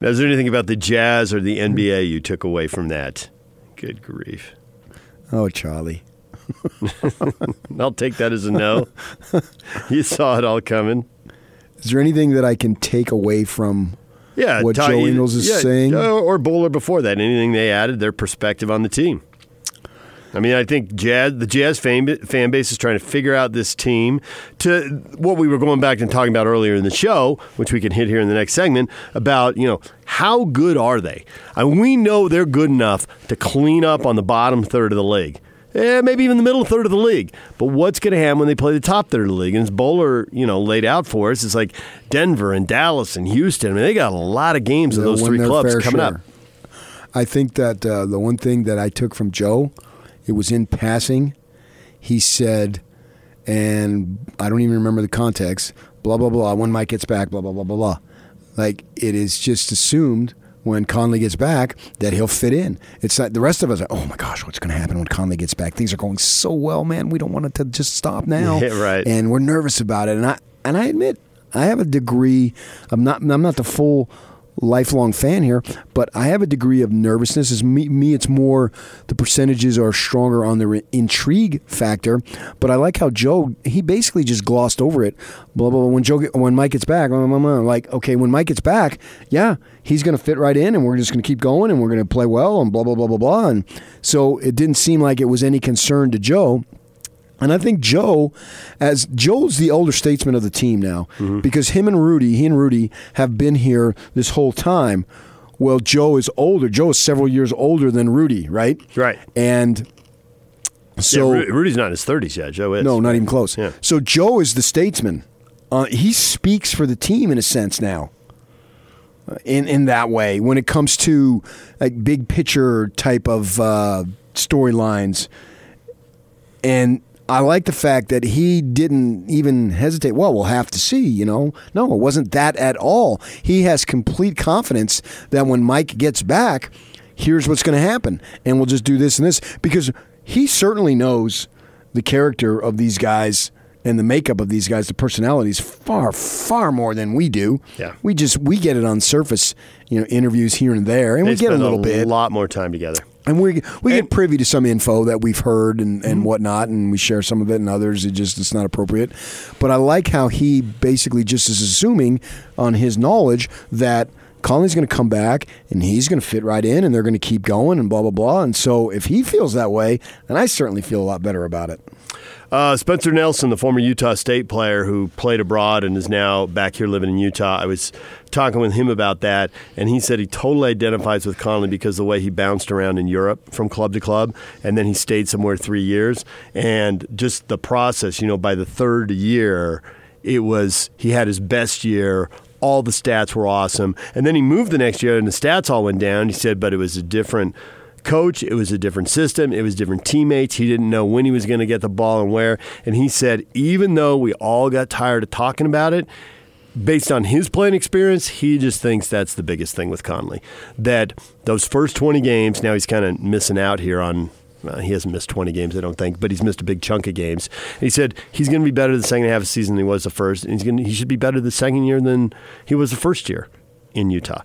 Now, is there anything about the Jazz or the NBA you took away from that? Good grief. Oh, Charlie. I'll take that as a no. you saw it all coming. Is there anything that I can take away from Yeah, what Ty- Joe Ingles is yeah, saying? or- or Bowler before that. Anything they added, their perspective on the team. I mean, I think Jazz, the Jazz fan, fan base is trying to figure out this team to what we were going back and talking about earlier in the show, which we can hit here in the next segment about you know how good are they? And we know they're good enough to clean up on the bottom third of the league. Eh, maybe even the middle third of the league. But what's going to happen when they play the top third of the league? And as Bowler, you know, laid out for us, it's like Denver and Dallas and Houston. I mean, they got a lot of games of those three clubs coming share. up. I think that uh, the one thing that I took from Joe, it was in passing. He said, and I don't even remember the context. Blah blah blah. When Mike gets back, blah blah blah blah blah. Like it is just assumed when Conley gets back that he'll fit in. It's not the rest of us. Are, oh my gosh, what's going to happen when Conley gets back? Things are going so well, man. We don't want it to just stop now. Yeah, right. And we're nervous about it. And I and I admit I have a degree. I'm not. I'm not the full lifelong fan here, but I have a degree of nervousness. As me, me, it's more the percentages are stronger on the intrigue factor. But I like how Joe he basically just glossed over it. Blah blah. blah. When Joe when Mike gets back, blah, blah, blah, like okay, when Mike gets back, yeah, he's going to fit right in, and we're just going to keep going, and we're going to play well, and blah blah blah blah blah. And so it didn't seem like it was any concern to Joe. And I think Joe, as Joe's the older statesman of the team now, because him and Rudy, he and Rudy have been here this whole time. Well, Joe is older. Joe is several years older than Rudy, right? Right. And so yeah, Rudy's not in his 30s yet. Joe is. no, not even close. Yeah. So Joe is the statesman. Uh, he speaks for the team in a sense now. Uh, In in that way, when it comes to like big picture type of uh, storylines, and I like the fact that he didn't even hesitate. Well, we'll have to see. You know, no, it wasn't that at all. He has complete confidence that when Mike gets back, here's what's going to happen, and we'll just do this and this because he certainly knows the character of these guys and the makeup of these guys, the personalities, far far more than we do. Yeah. we just we get it on surface, you know, interviews here and there, and They we get a little bit. A lot more time together. And we we And- get privy to some info that we've heard and, Mm-hmm. and whatnot, and we share some of it, and others it just it's not appropriate. But I like how he basically just is assuming on his knowledge that Conley's going to come back and he's going to fit right in, and they're going to keep going, and blah blah blah. And so if he feels that way, then I certainly feel a lot better about it. Uh, Spencer Nelson, the former Utah State player who played abroad and is now back here living in Utah, I was talking with him about that, and he said he totally identifies with Conley because the way he bounced around in Europe from club to club, and then he stayed somewhere three years, and just the process. You know, by the third year, it was he had his best year. All the stats were awesome, and then he moved the next year, and the stats all went down. He said, but it was a different coach. It was a different system. It was different teammates. He didn't know when he was going to get the ball and where. And he said, even though we all got tired of talking about it, based on his playing experience, he just thinks that's the biggest thing with Conley. That those first 20 games, now he's kind of missing out here on. Uh, he hasn't missed 20 games, I don't think, but he's missed a big chunk of games. He said he's going to be better the second half of the season than he was the first, and he's going he should be better the second year than he was the first year in Utah.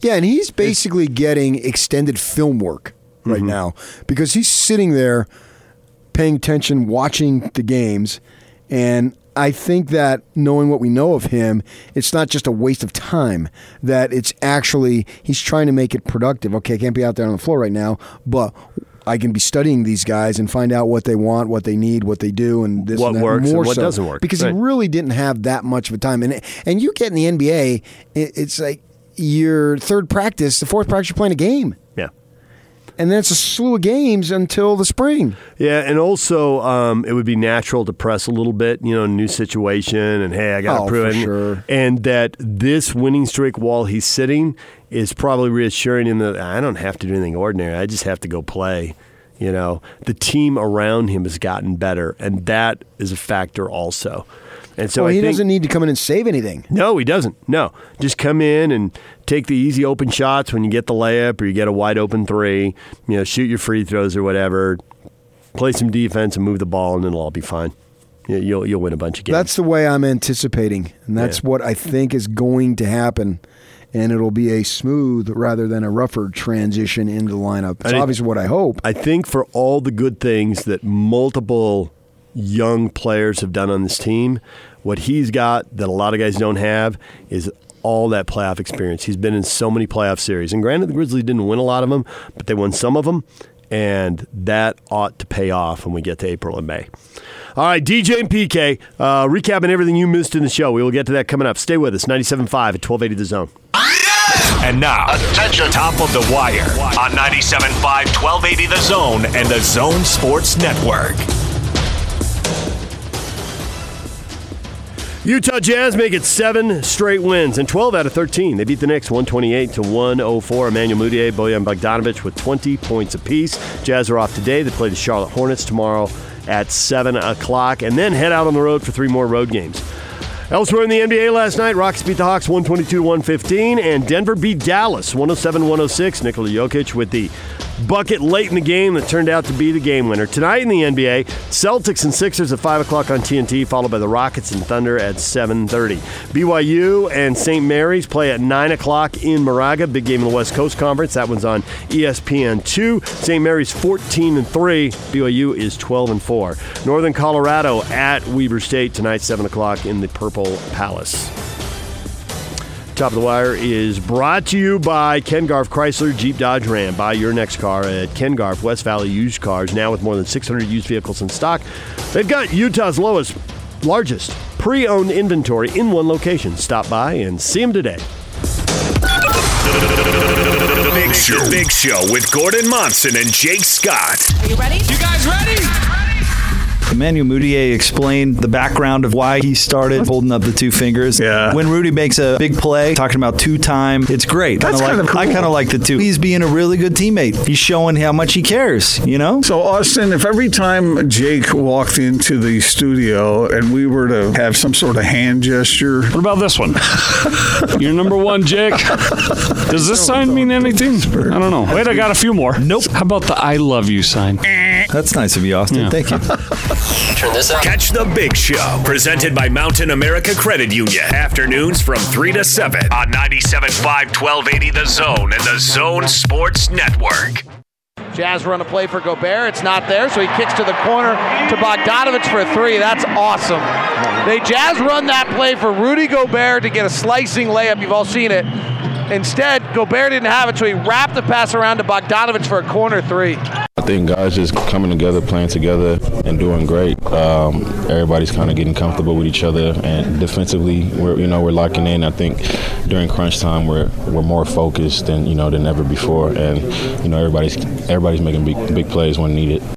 Yeah, and he's basically getting extended film work right Mm-hmm. now because he's sitting there paying attention, watching the games, and I think that knowing what we know of him, it's not just a waste of time. That it's actually he's trying to make it productive. Okay, I can't be out there on the floor right now, but I can be studying these guys and find out what they want, what they need, what they do, and this is What and that. works and more what so. doesn't work. Because Right. he really didn't have that much of a time. And and you get in the NBA, it, it's like your third practice, the fourth practice, you're playing a game. And then it's a slew of games until the spring. Yeah, and also um, it would be natural to press a little bit, you know, new situation, and hey, I got to Oh, prove it. sure. And that this winning streak while he's sitting is probably reassuring him that I don't have to do anything ordinary. I just have to go play. You know, the team around him has gotten better, and that is a factor also. And so well, he think, doesn't need to come in and save anything. no, he doesn't. No, just come in and take the easy open shots when you get the layup or you get a wide open three. You know, shoot your free throws or whatever. Play some defense and move the ball, and it'll all be fine. You- You'll you'll win a bunch of games. That's the way I'm anticipating, and that's Yeah. what I think is going to happen. and it'll be a smooth rather than a rougher transition into the lineup. That's obviously what I hope. I think for all the good things that multiple young players have done on this team, what he's got that a lot of guys don't have is all that playoff experience. He's been in so many playoff series. And granted, the Grizzlies didn't win a lot of them, but they won some of them. And that ought to pay off when we get to April and May. All right, DJ and PK, uh, recapping everything you missed in the show. We will get to that coming up. Stay with us, 97.5 at 1280 The Zone. And now, attention, top of the wire on 97.5, 1280 The Zone and the Zone Sports Network. Utah Jazz make it seven straight wins and 12 out of 13. They beat the Knicks 128 to 104. Emmanuel Mudiay, Bojan Bogdanovic with 20 points apiece. Jazz are off today. They play the Charlotte Hornets tomorrow at 7 o'clock and then head out on the road for three more road games. Elsewhere in the NBA last night, Rockets beat the Hawks 122 115, and Denver beat Dallas 107 106. Nikola Jokic with the bucket late in the game that turned out to be the game winner. Tonight in the NBA, Celtics and Sixers at 5 o'clock on TNT, followed by the Rockets and Thunder at 7.30. BYU and St. Mary's play at 9 o'clock in Moraga, big game in the West Coast Conference. That one's on E ESPN2. St. Mary's 14 and 3, BYU is 12 and 4. Northern Colorado at Weber State tonight, 7 o'clock in the Purple Palace. Top of the Wire is brought to you by Ken Garff Chrysler Jeep Dodge Ram. Buy your next car at Ken Garff West Valley Used Cars, now with more than 600 used vehicles in stock. They've got Utah's lowest, largest pre owned inventory in one location. Stop by and see them today. Big Show. The Big Show with Gordon Monson and Jake Scott. Are you ready? You guys ready? Emmanuel Mudiay explained the background of why he started holding up the two fingers. Yeah. When Rudy makes a big play, talking about two time, it's great. That's Kinda kind like, of cool. I kind of like the two. He's being a really good teammate. He's showing how much he cares. You know. So, Austin, if every time Jake walked into the studio and we were to have some sort of hand gesture, What about this one? You're number one, Jake. Does this sign mean anything? I don't know. Wait, I got a few more. Nope. How about the I love you sign? Eh. That's nice of you, Austin. Yeah. Thank you. Catch the Big Show, presented by Mountain America Credit Union. Afternoons from 3 to 7 on 97.5, 1280 The Zone and the Zone Sports Network. Jazz run a play for Gobert. It's not there, so he kicks to the corner to Bogdanovich for a three. That's awesome. They Jazz run that play for Rudy Gobert to get a slicing layup. You've all seen it. Instead, Gobert didn't have it, so he wrapped the pass around to Bogdanovich for a corner three. Think guys just coming together, playing together, and doing great. Um, everybody's kind of getting comfortable with each other, and defensively, we're you know we're locking in. I think during crunch time, we're we're more focused than you know than ever before, and you know everybody's everybody's making big big plays when needed.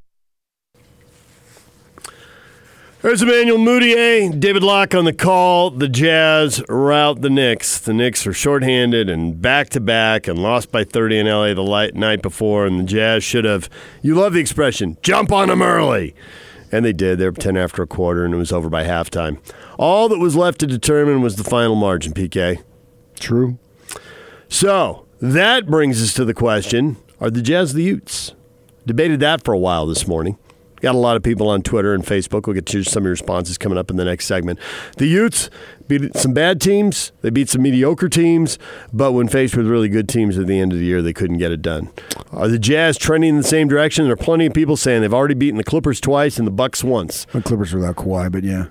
There's Emmanuel Mudiay, David Locke on the call. The Jazz rout the Knicks. The Knicks are shorthanded and back to back and lost by 30 in LA the light night before. And the Jazz should have, you love the expression, jump on them early. And they did. They were 10 after a quarter and it was over by halftime. All that was left to determine was the final margin, PK. True. So that brings us to the question Are the Jazz the Utes? Debated that for a while this morning. Got a lot of people on Twitter and Facebook. We'll get to some of your responses coming up in the next segment. The Utes beat some bad teams, they beat some mediocre teams, but when faced with really good teams at the end of the year, they couldn't get it done. Are the Jazz trending in the same direction? There are plenty of people saying they've already beaten the Clippers twice and the Bucks once. The Clippers without Kawhi, but yeah.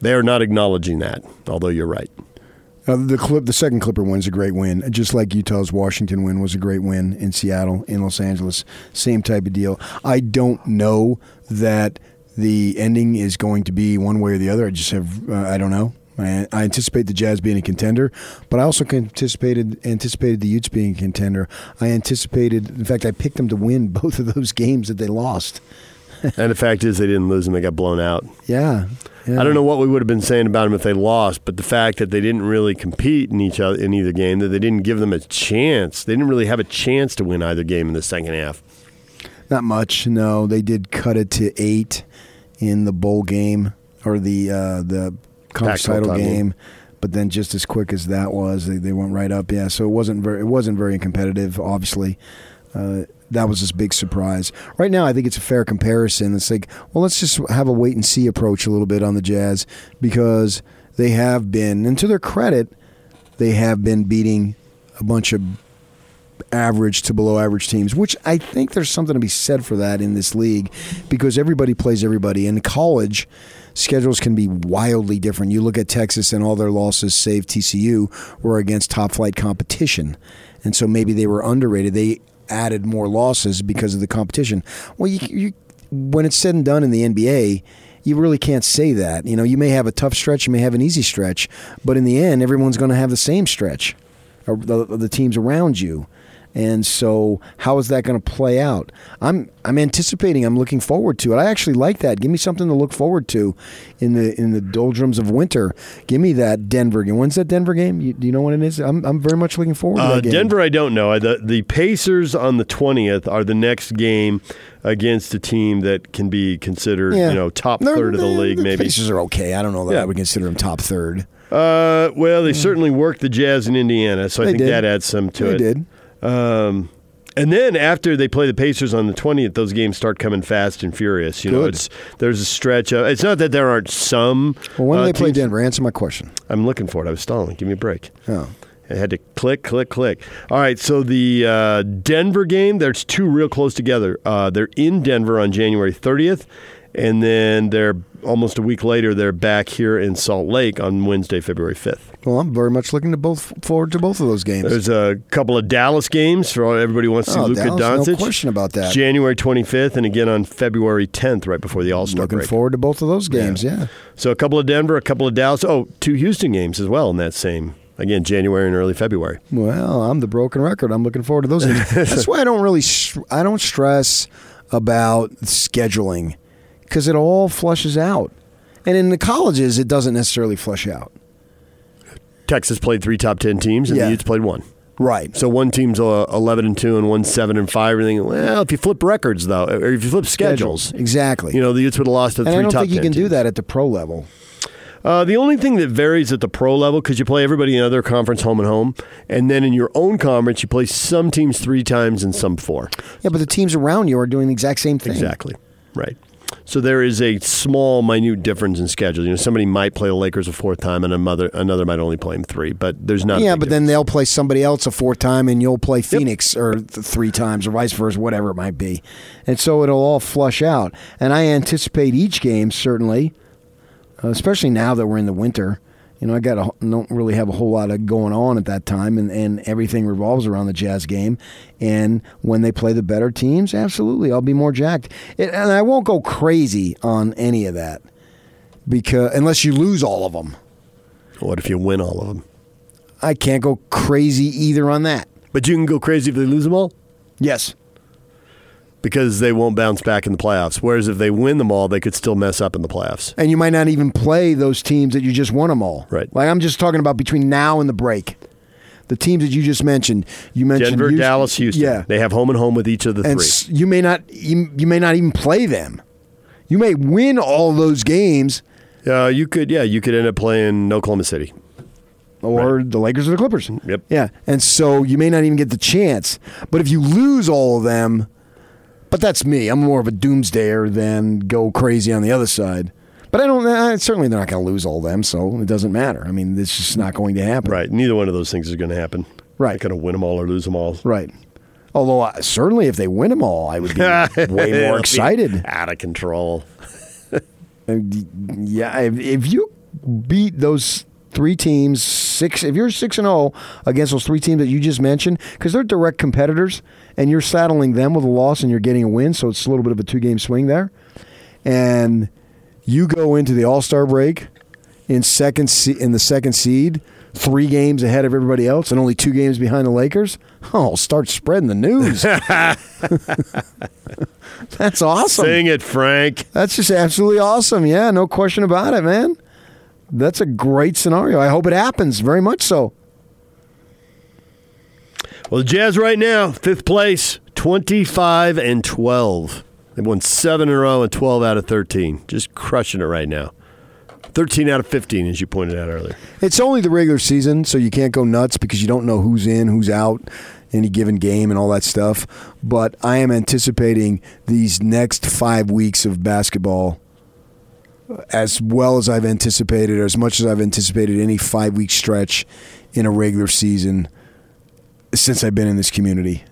They are not acknowledging that, although you're right. Uh, the clip, the second Clipper win's a great win, just like Utah's Washington win was a great win in Seattle, in Los Angeles. Same type of deal. I don't know that the ending is going to be one way or the other. I just have, uh, I don't know. I, I anticipate the Jazz being a contender, but I also anticipated anticipated the Utes being a contender. I anticipated, in fact, I picked them to win both of those games that they lost. and the fact is, they didn't lose and they got blown out. Yeah, yeah. I don't know what we would have been saying about them if they lost, but the fact that they didn't really compete in each other in either game, that they didn't give them a chance, they didn't really have a chance to win either game in the second half. Not much. No, they did cut it to eight in the bowl game or the uh, the conference title title game. game, but then just as quick as that was, they, they went right up. Yeah, so it wasn't very it wasn't very competitive. Obviously, uh, that was this big surprise. Right now, I think it's a fair comparison. It's like, well, let's just have a wait and see approach a little bit on the Jazz because they have been, and to their credit, they have been beating a bunch of average to below average teams, which I think there's something to be said for that in this league because everybody plays everybody. In college, schedules can be wildly different. You look at Texas and all their losses, save TCU, were against top flight competition. And so maybe they were underrated. They added more losses because of the competition. Well, you, you when it's said and done in the NBA, you really can't say that. You know, you may have a tough stretch, you may have an easy stretch, but in the end, everyone's going to have the same stretch, or the, the teams around you. And so, how is that going to play out? I'm I'm anticipating. I'm looking forward to it. I actually like that. Give me something to look forward to in the in the doldrums of winter. Give me that Denver game. When's that Denver game? You, do you know when it is? I'm I'm very much looking forward to Uh, that game. Denver, I don't know. The the Pacers on the twentieth are the next game against a team that can be considered, Yeah. you know, top third of the league. Maybe. Pacers are okay. I don't know that Yeah. I would consider them top third. Uh, well, they certainly worked the Jazz in Indiana, so I think did. that adds some to They it. did. Um, and then after they play the Pacers on the twentieth, those games start coming fast and furious. You know, it's there's a stretch of. It's not that there aren't some. Well, when do uh, they play teams- Denver? Answer my question. I'm looking for it. I was stalling. Give me a break. Oh. I had to click, click, click. All right, so the uh, Denver game, there's two real close together. Uh, they're in Denver on January 30th, and then they're almost a week later, they're back here in Salt Lake on Wednesday, February 5th. Well, I'm very much looking to both forward to both of those games. There's a couple of Dallas games for everybody wants to see Oh, Luka Dallas, no question about that. January 25th, and again on February 10th, right before the All Star looking break. forward to both of those games. Yeah. So a couple of Denver, a couple of Dallas. Oh, two Houston games as well in that same. Again, January and early February. Well, I'm the broken record. I'm looking forward to those. games. That's why I don't really I don't stress about scheduling because it all flushes out. And in the colleges, it doesn't necessarily flush out. Texas played three top ten teams, and Yeah. the Utes played one. Right. So one team's uh, eleven and two, and one seven and five. Everything. Well, if you flip records though, or if you flip schedules, Exactly. you know the Utes would have lost to and three I don't think you 10 can do teams. that at the pro level. Uh, the only thing that varies at the pro level because you play everybody in other conference home and home, and then in your own conference you play some teams three times and some four. Yeah, but the teams around you are doing the exact same thing. Exactly. Right. So there is a small, minute difference in schedule. You know, somebody might play the Lakers a fourth time, and another another might only play them three. But there's not. Yeah, but then they'll play somebody else a fourth time, and you'll play Phoenix or th- three times, or vice versa, whatever it might be. And so it'll all flush out. And I anticipate each game certainly, uh, especially now that we're in the winter. You know, I got a, don't really have a whole lot of going on at that time, and, and everything revolves around the Jazz game. And when they play the better teams, absolutely, I'll be more jacked. It, and I won't go crazy on any of that because unless you lose all of them. What if you win all of them? I can't go crazy either on that. But you can go crazy if they lose them all Yes. Because they won't bounce back in the playoffs. Whereas if they win them all, they could still mess up in the playoffs. And you might not even play those teams that you just won them all. Right. Like I'm just talking about between now and the break. The teams that you just mentioned. You mentioned Denver, Houston- Dallas, Houston. Yeah. They have home and home with each of the and three. s- you may not you, you may not even play them. You may win all those games Uh, you could, yeah, you could end up playing Oklahoma City. or the Lakers or the Clippers. Yep. Yeah. And so you may not even get the chance. But if you lose all of them, but that's me. I'm more of a doomsdayer than go crazy on the other side. But I don't. Uh, certainly, they're not going to lose all them, so it doesn't matter. I mean, it's just not going to happen. Right. Neither one of those things is going to happen. Right. Going to win them all or lose them all. Right. Although uh, certainly, if they win them all, I would be way more excited. Out of control. And, yeah, if, if you beat those three teams six, if you're six and zero against those three teams that you just mentioned, because they're direct competitors, and you're saddling them with a loss and you're getting a win, so it's a little bit of a two game swing there, and you go into the All Star break in second se- in the second seed. Three games ahead of everybody else, and only two games behind the Lakers. Oh, start spreading the news. That's awesome. Sing it, Frank. That's just absolutely awesome. Yeah, no question about it, man. That's a great scenario. I hope it happens very much so. Well, the Jazz right now, fifth place, 25 and 12. They've won seven in a row and 12 out of 13. Just crushing it right now. 13 out of 15, as you pointed out earlier. It's only the regular season, so you can't go nuts because you don't know who's in, who's out, any given game, and all that stuff. But I am anticipating these next five weeks of basketball as well as I've anticipated, or as much as I've anticipated any five week stretch in a regular season since I've been in this community.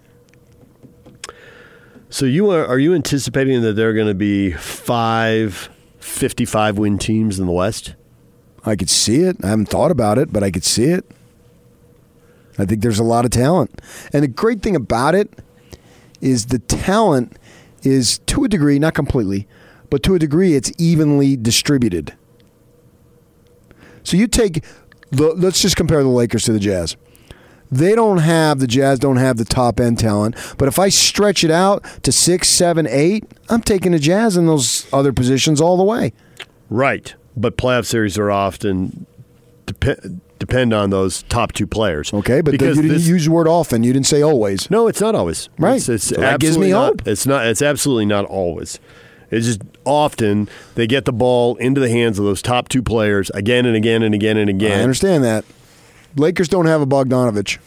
So you are are you anticipating that there are going to be five 55 win teams in the West? I could see it. I haven't thought about it, but I could see it. I think there's a lot of talent. And the great thing about it is the talent is to a degree, not completely, but to a degree it's evenly distributed. So you take the let's just compare the Lakers to the Jazz. They don't have the Jazz don't have the top end talent, but if I stretch it out to six, seven, eight, I'm taking the Jazz in those other positions all the way. Right. But playoff series are often dep- depend on those top two players. Okay, but the, you didn't this- use the word often. You didn't say always. No, it's not always. Right. It's, it's So that gives absolutely me not- hope. It's not. It's absolutely not always. It's just often they get the ball into the hands of those top two players again and again and again and again. I understand that. Lakers don't have a Bogdanovich.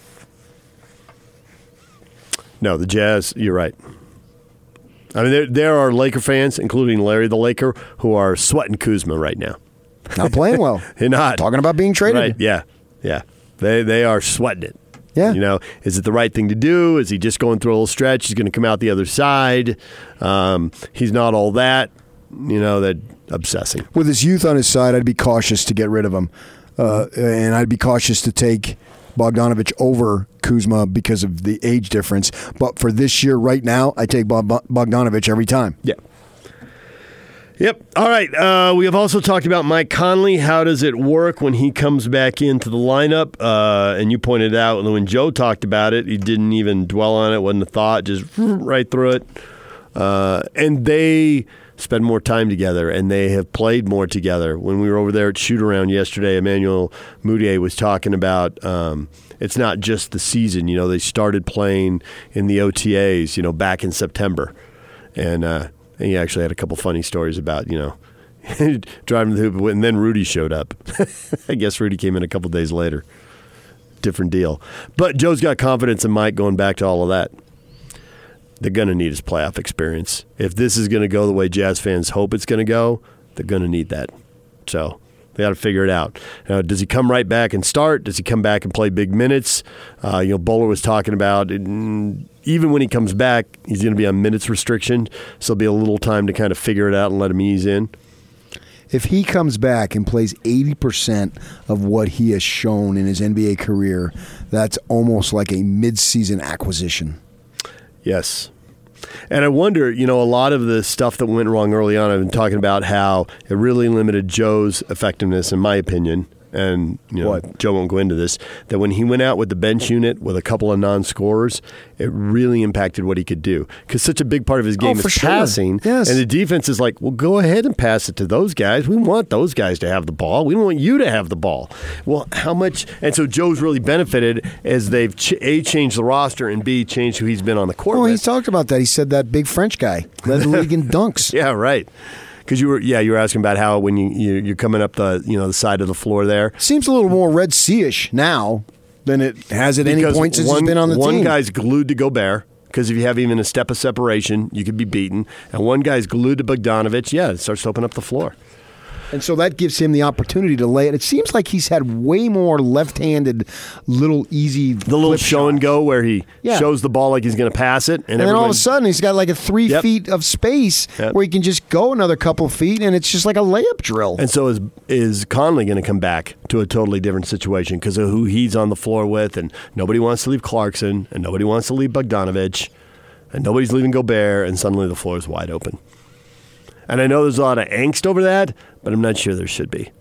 No, the Jazz. You're right. I mean, there, there are Laker fans, including Larry the Laker, who are sweating Kuzma right now. Not playing well. They're not Talking about being traded. Right? Yeah, yeah. They they are sweating it. Yeah. You know, is it the right thing to do? Is he just going through a little stretch? He's going to come out the other side. Um, he's not all that. You know, that obsessing. With his youth on his side, I'd be cautious to get rid of him. Uh, and I'd be cautious to take Bogdanovich over Kuzma because of the age difference. But for this year, right now, I take Bog- Bogdanovich every time. Yeah. Yep. All right. Uh, we have also talked about Mike Conley. How does it work when he comes back into the lineup? Uh, and you pointed out when Joe talked about it, he didn't even dwell on it, wasn't a thought, just right through it. Uh, and they spend more time together and they have played more together. When we were over there at shoot around yesterday, Emmanuel Mudiay was talking about um, it's not just the season. You know, they started playing in the OTAs, you know, back in September. And, uh, and he actually had a couple funny stories about, you know, driving the hoop, and then Rudy showed up. I guess Rudy came in a couple days later. Different deal. But Joe's got confidence in Mike going back to all of that. They're going to need his playoff experience. If this is going to go the way Jazz fans hope it's going to go, they're going to need that. So they got to figure it out. Now, does he come right back and start? Does he come back and play big minutes? Uh, you know, Bowler was talking about even when he comes back, he's going to be on minutes restriction, so there'll be a little time to kind of figure it out and let him ease in. If he comes back and plays 80% of what he has shown in his NBA career, that's almost like a midseason acquisition. Yes. And I wonder, you know, a lot of the stuff that went wrong early on, I've been talking about how it really limited Joe's effectiveness, in my opinion. And, you know, What? Joe won't go into this, that when he went out with the bench unit with a couple of non scorers, it really impacted what he could do. Because such a big part of his oh, game Oh, is sure. passing. Yes. And the defense is like, well, go ahead and pass it to those guys. We want those guys to have the ball. We want you to have the ball. Well, how much? And so Joe's really benefited as they've, ch- A, changed the roster, and B, changed who he's been on the court Well, with. he's talked about that. He said that big French guy led the league in dunks. Yeah, right. Because you were, yeah, you were asking about how when you, you you're coming up the you know the side of the floor there. Seems a little more Red Sea-ish now than it has at any Because point since one, he's been on the one team. One guy's glued to Gobert because if you have even a step of separation, you could be beaten. And one guy's glued to Bogdanovich. Yeah, it starts to open up the floor. And so that gives him the opportunity to lay it. It seems like he's had way more left-handed, little easy. The little show and go where he Yeah. shows the ball like he's going to pass it, and, And then all of a sudden, he's got like a three Yep. feet of space Yep. where he can just go another couple of feet, and it's just like a layup drill. And so is is Conley going to come back to a totally different situation because of who he's on the floor with, and nobody wants to leave Clarkson, and nobody wants to leave Bogdanovich, and nobody's leaving Gobert, and suddenly the floor is wide open. And I know there's a lot of angst over that, but I'm not sure there should be.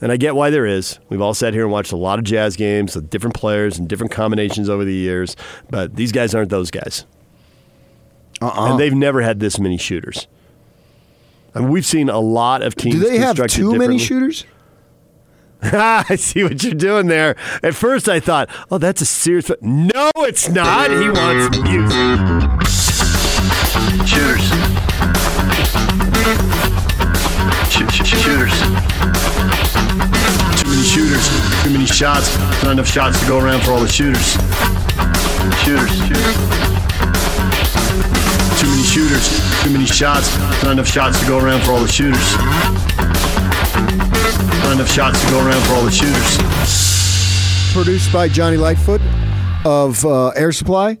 And I get why there is. We've all sat here and watched a lot of jazz games with different players and different combinations over the years, but these guys aren't those guys. Uh-uh. And they've never had this many shooters. I mean, we've seen a lot of teams. Do they have too many shooters? I see what you're doing there. At first, I thought, "Oh, that's a serious." No, it's not. He wants music. Shooters. Sh- sh- shooters. Too many shooters. Too many shots. Not enough shots to go around for all the shooters. Shooters. Shooters. Too many shooters. Too many shots. Not enough shots to go around for all the shooters. Not enough shots to go around for all the shooters. produced by Johnny Lightfoot of uh, Air Supply.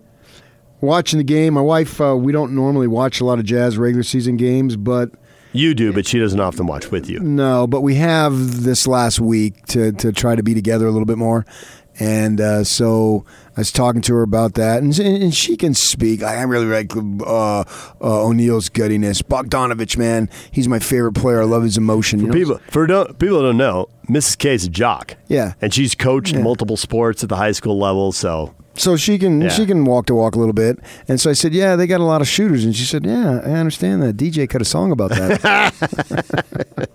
Watching the game, my wife. Uh, we don't normally watch a lot of Jazz regular season games, but You do, but she doesn't often watch with you. no, but we have this last week to to try to be together a little bit more, and uh, so I was talking to her about that, and, and she can speak. I really like uh, uh, O'Neale's guttiness. Bogdanovich, man, he's my favorite player. I love his emotion. you know? People for don't, people who don't know, Mrs. K is a jock. Yeah. and she's coached Yeah. multiple sports at the high school level. So So she can Yeah. she can walk to walk a little bit, and so I said, "Yeah, they got a lot of shooters." And she said, "Yeah, I understand that. DJ cut a song about that."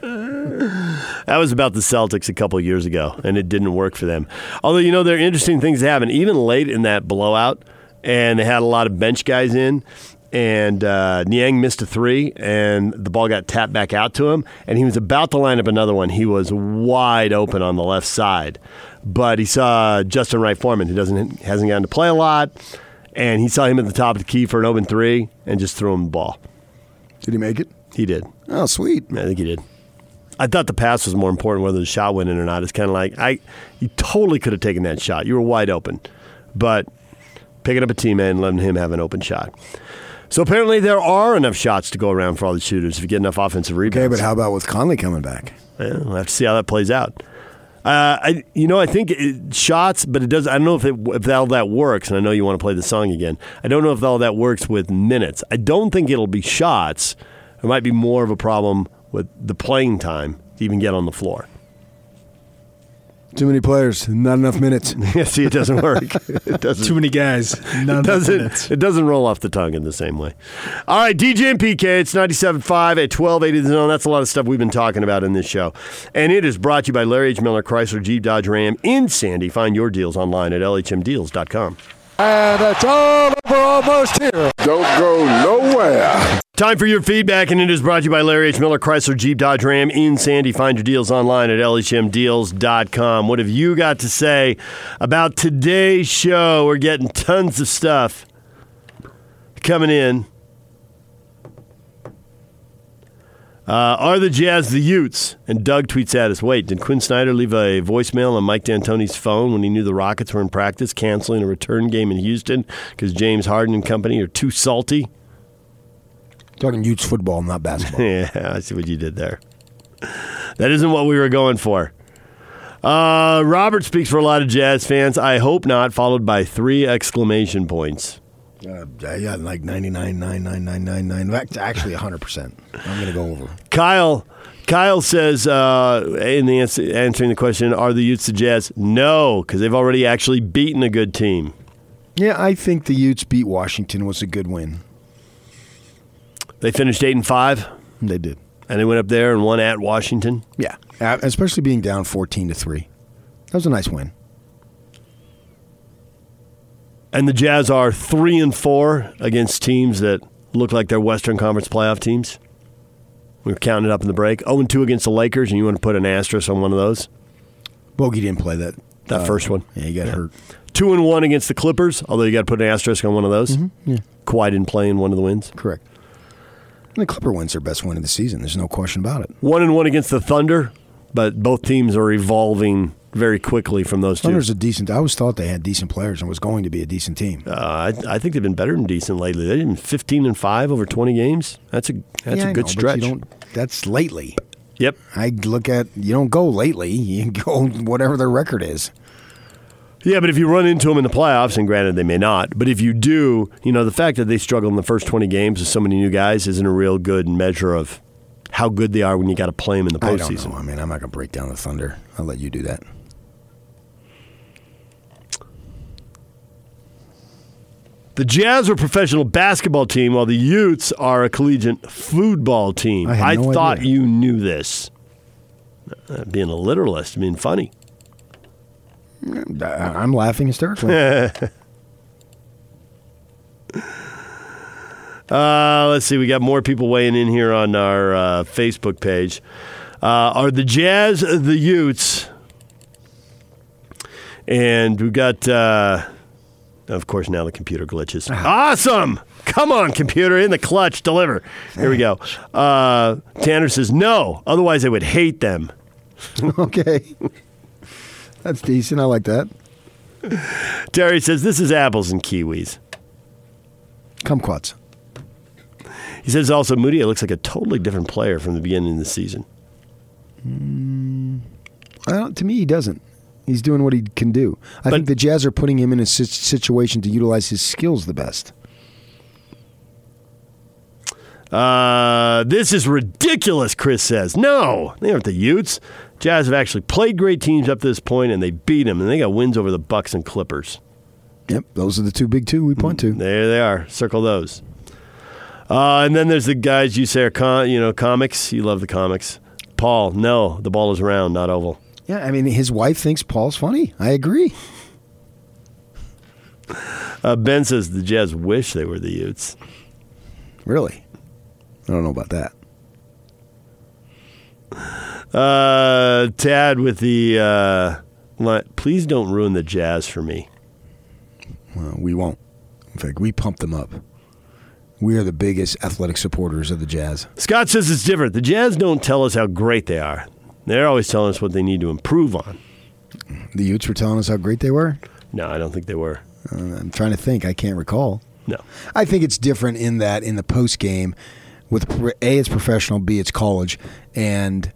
that was about the Celtics a couple years ago, and it didn't work for them. Although you know there are interesting things that happen, even late in that blowout, and they had a lot of bench guys in. And uh, Niang missed a three, and the ball got tapped back out to him, and he was about to line up another one. He was wide open on the left side, but he saw Justin Wright Foreman, who doesn't hasn't gotten to play a lot, and he saw him at the top of the key for an open three, and just threw him the ball. Did he make it? He did. Oh, sweet. I think he did. I thought the pass was more important, whether the shot went in or not. It's kind of like I, you totally could have taken that shot. You were wide open, but picking up a teammate and letting him have an open shot. So apparently there are enough shots to go around for all the shooters if you get enough offensive rebounds. Okay, but how about with Conley coming back? Yeah, we'll have to see how that plays out. Uh, I, you know, I think it, shots, but it does. I don't know if it, if all that works. And I know you want to play the song again. I don't know if all that works with minutes. I don't think it'll be shots. It might be more of a problem with the playing time to even get on the floor. Too many players, not enough minutes. Yeah, see, it doesn't work. It doesn't. Too many guys. None It doesn't, minutes. it doesn't roll off the tongue in the same way. All right, DJ and PK, it's 97.5 at 1280 the zone. That's a lot of stuff we've been talking about in this show. And it is brought to you by Larry H. Miller Chrysler Jeep Dodge Ram in Sandy. Find your deals online at lhmdeals.com. And it's all over almost here. Don't go nowhere. Time for your feedback, and it is brought to you by Larry H. Miller Chrysler Jeep Dodge Ram in Sandy. Find your deals online at lhmdeals.com. What have you got to say about today's show? We're getting tons of stuff coming in. Uh, are the Jazz the Utes? And Doug tweets at us, wait, did Quin Snyder leave a voicemail on Mike D'Antoni's phone when he knew the Rockets were in practice canceling a return game in Houston because James Harden and company are too salty? Talking Utes football, not basketball. yeah, I see what you did there. That isn't what we were going for. Uh, Robert speaks for a lot of Jazz fans. I hope not, followed by three exclamation points. Uh, yeah, like 99.99999. Actually, 100%. I'm going to go over. Kyle Kyle says uh, in the answer, answering the question, are the Utes the Jazz? No, because they've already actually beaten a good team. Yeah, I think the Utes beat Washington was a good win. They finished eight and five. They did, and they went up there and won at Washington. Yeah, especially being down 14 to three. That was a nice win. And the Jazz are three and four against teams that look like they're Western Conference playoff teams. We were counting up in the break. 0 and 2 against the Lakers, and you want to put an asterisk on one of those? Bogey didn't play that. That uh, first one. Yeah, he got hurt. Two and one against the Clippers, although you got to put an asterisk on one of those. Mm-hmm. yeah. Kawhi didn't play in one of the wins. Correct. And the Clipper wins their best win of the season. There's no question about it. One and one against the Thunder, but both teams are evolving very quickly from those two. Thunder's a decent. I always thought they had decent players and was going to be a decent team. Uh, I, I think they've been better than decent lately. They've been 15 and 5 over 20 games. That's a that's Yeah, a I good know, stretch. You don't, that's lately. Yep. I look at you don't go lately. You go whatever their record is. Yeah, but if you run into them in the playoffs, and granted they may not, but if you do, you know, the fact that they struggle in the first 20 games with so many new guys isn't a real good measure of how good they are when you got to play them in the I don't postseason. know. I mean, I'm not going to break down the Thunder. I'll let you do that. The Jazz are a professional basketball team, while the Utes are a collegiate football team. I had no thought idea. you knew this. Uh, being a literalist, being funny. I- I'm laughing hysterically. Uh, let's see. We got more people weighing in here on our uh, Facebook page. Uh, are the Jazz the Utes? And we've got, uh, of course, now the computer glitches. Awesome! Come on, computer, in the clutch, deliver. Here we go. Uh, Tanner says no. Otherwise, I would hate them. okay. That's decent. I like that. Terry says this is apples and kiwis. Kumquats. He says also Moody looks like a totally different player from the beginning of the season. Well, to me, he doesn't. He's doing what he can do. I think the Jazz are putting him in a situation to utilize his skills the best. Uh, this is ridiculous, Chris says. No, they aren't the Utes. Jazz have actually played great teams up to this point, and they beat them, and they got wins over the Bucks and Clippers. Yep, those are the two big two we point to. There they are. Circle those. Uh, and then there's the guys you say are con- you know comics. You love the comics. Paul, no, the ball is round, not oval. Yeah, I mean, his wife thinks Paul's funny. I agree. Uh, ben says the Jazz wish they were the Utes. Really? I don't know about that. Uh, Tad with the uh, please don't ruin the Jazz for me. Well, we won't. In fact, we pump them up. We are the biggest athletic supporters of the Jazz. Scott says it's different. The Jazz don't tell us how great they are. They're always telling us what they need to improve on. The Utes were telling us how great they were. No, I don't think they were. Uh, I'm trying to think. I can't recall. No. I think it's different in that in the post game, with a it's professional, b it's college, and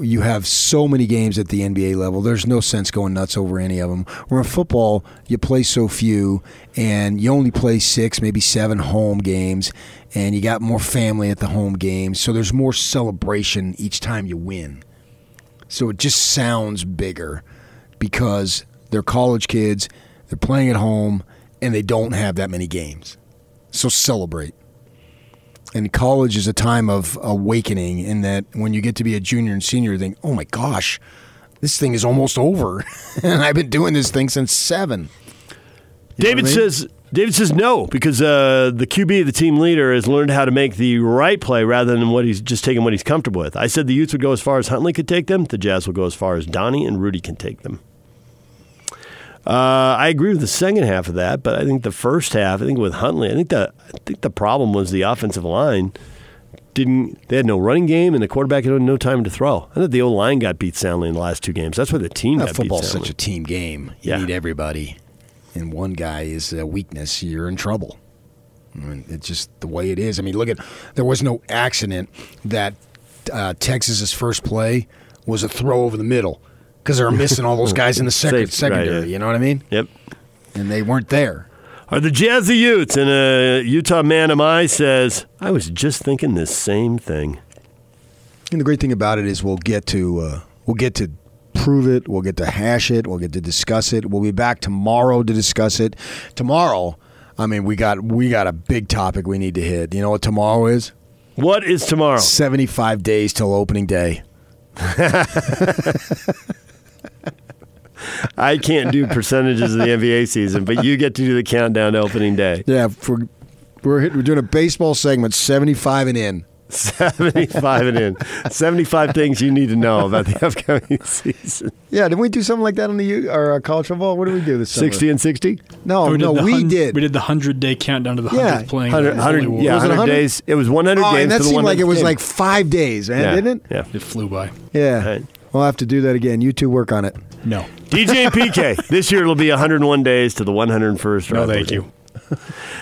you have so many games at the NBA level. There's no sense going nuts over any of them. Where in football, you play so few, and you only play six, maybe seven home games, and you got more family at the home games. So there's more celebration each time you win. So it just sounds bigger because they're college kids, they're playing at home, and they don't have that many games. So celebrate. And college is a time of awakening in that when you get to be a junior and senior, you think, oh my gosh, this thing is almost over. and I've been doing this thing since seven. David I mean? says David says no because uh, the QB, the team leader, has learned how to make the right play rather than what he's just taking what he's comfortable with. I said the Utes would go as far as Huntley could take them. The Jazz will go as far as Donnie and Rudy can take them. Uh, I agree with the second half of that, but I think the first half, I think with Huntley, I think the I think the problem was the offensive line didn't. They had no running game, and the quarterback had no time to throw. I thought the old line got beat soundly in the last two games. That's why the team That got beat football's such a team game. You Yeah. need everybody. And one guy is a weakness, you're in trouble. I mean, it's just the way it is. I mean, look at there was no accident that uh, Texas's first play was a throw over the middle because they're missing all those guys in the second, Safe, right, secondary. yeah. You know what I mean? Yep. And they weren't there. Are the Jazzy Utes? And a Utah man am I says, I was just thinking the same thing. And the great thing about it is we'll get to uh, we'll get to prove it. We'll get to hash it. We'll get to discuss it. We'll be back tomorrow to discuss it. Tomorrow, I mean, we got we got a big topic we need to hit. You know what tomorrow is? What is tomorrow? Seventy five days till opening day. I can't do percentages of the NBA season, but you get to do the countdown to opening day. Yeah, for, we're hit, we're doing a baseball segment, seventy five and in. 75 and in. 75 things you need to know about the upcoming season. Yeah, didn't we do something like that on the U or uh, college football? What did we do this summer? 60 and 60? No, we no, did the we hun- did. We did the hundred day countdown to the Yeah, hundredth playing. 100, 100 yeah, Was 100 100? days. It was 100 Oh, games and that seemed like it was game. like five days, man, yeah. didn't it? Yeah. It flew by. Yeah. Right. We'll have to do that again. You two work on it. No, DJ and PK. This year it'll be 101 days to the 101st. no, thank you.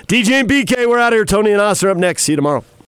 DJ and PK, we're out of here. Tony and Us are up next. See you tomorrow.